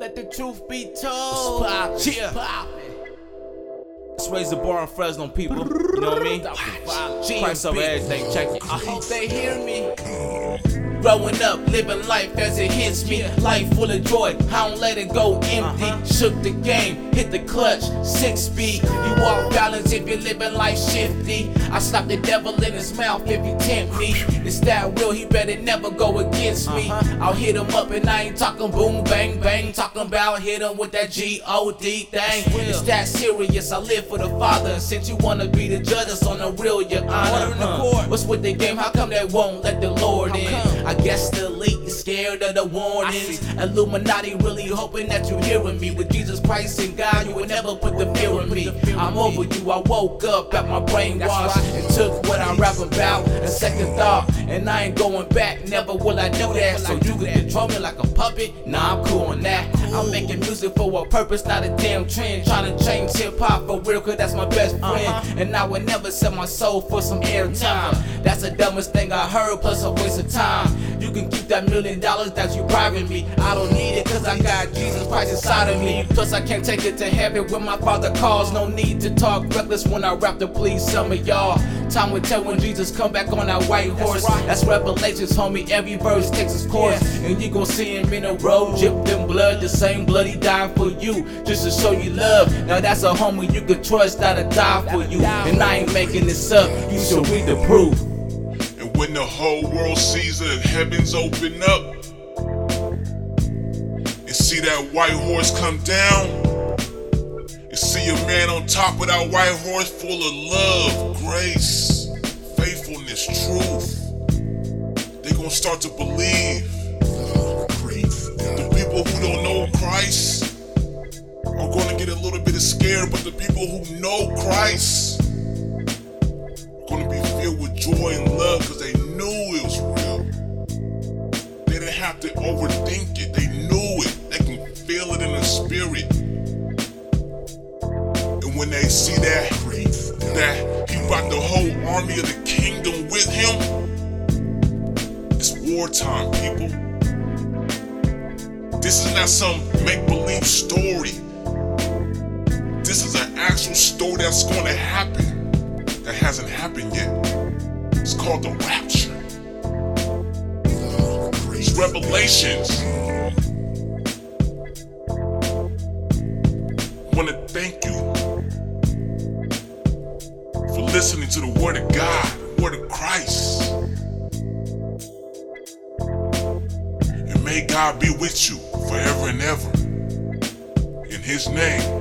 Let the truth be told. Pop, Yeah. pop Let's raise the bar on Fresno people. You know what I mean? Price over everything. Check it. I hope they hear me. Growing up, living life as it hits me. Life full of joy, I don't let it go empty. Uh-huh. Shook the game, hit the clutch, six speed. You walk balance if you're living life shifty. I slap the devil in his mouth if he tempt me. It's that will, he better never go against me. Uh-huh. I'll hit him up and I ain't talking boom, bang, bang. Talking about hit him with that G O D thing. It's that serious, I live for the Father. Since you wanna be the judge, it's on the real, your honor. Order in the Huh. What's with the game? How come they won't let the Lord in? I guess the elite is scared of the warnings. Illuminati really hoping that you're hearing me. With Jesus Christ and God, you would never put the fear in me. I'm over you. I woke up, got my brainwash and took what I rap about a second thought. And I ain't going back, never will I do that. So you can control me like a puppet? Nah, I'm cool on that. I'm making music for a purpose, not a damn trend. Trying to change hip hop for real, cause that's my best friend. And I would never sell my soul for some airtime. That's the dumbest thing I heard, plus a waste of time. You can keep that million dollars that you bribing me. I don't need it, cause I got Jesus Christ inside of me. Plus, I can't take it to heaven when my father calls. No need to talk reckless when I rap to please some of y'all. Time will tell when Jesus come back on that white horse. That's revelations, homie. Every verse takes its course. And you gon' see him in the road, dripped in blood. The same blood he died for you, just to show you love. Now that's a homie you can trust that'll die for you. And I ain't making this up, you should read the proof. And when the whole world sees the heavens open up and see that white horse come down, top of that white horse full of love, grace, faithfulness, truth, They're gonna start to believe. The people who don't know Christ are gonna get a little bit scared, but the people who know Christ are gonna be filled with joy and love because they knew it was real. They didn't have to overthink it. They knew it. They can feel it in the spirit. When they see that, that he brought the whole army of the kingdom with him, it's wartime, people. This is not some make-believe story. This is an actual story that's going to happen that hasn't happened yet. It's called the rapture. It's revelations. Listening to the Word of God, the Word of Christ. And may God be with you forever and ever. In His name.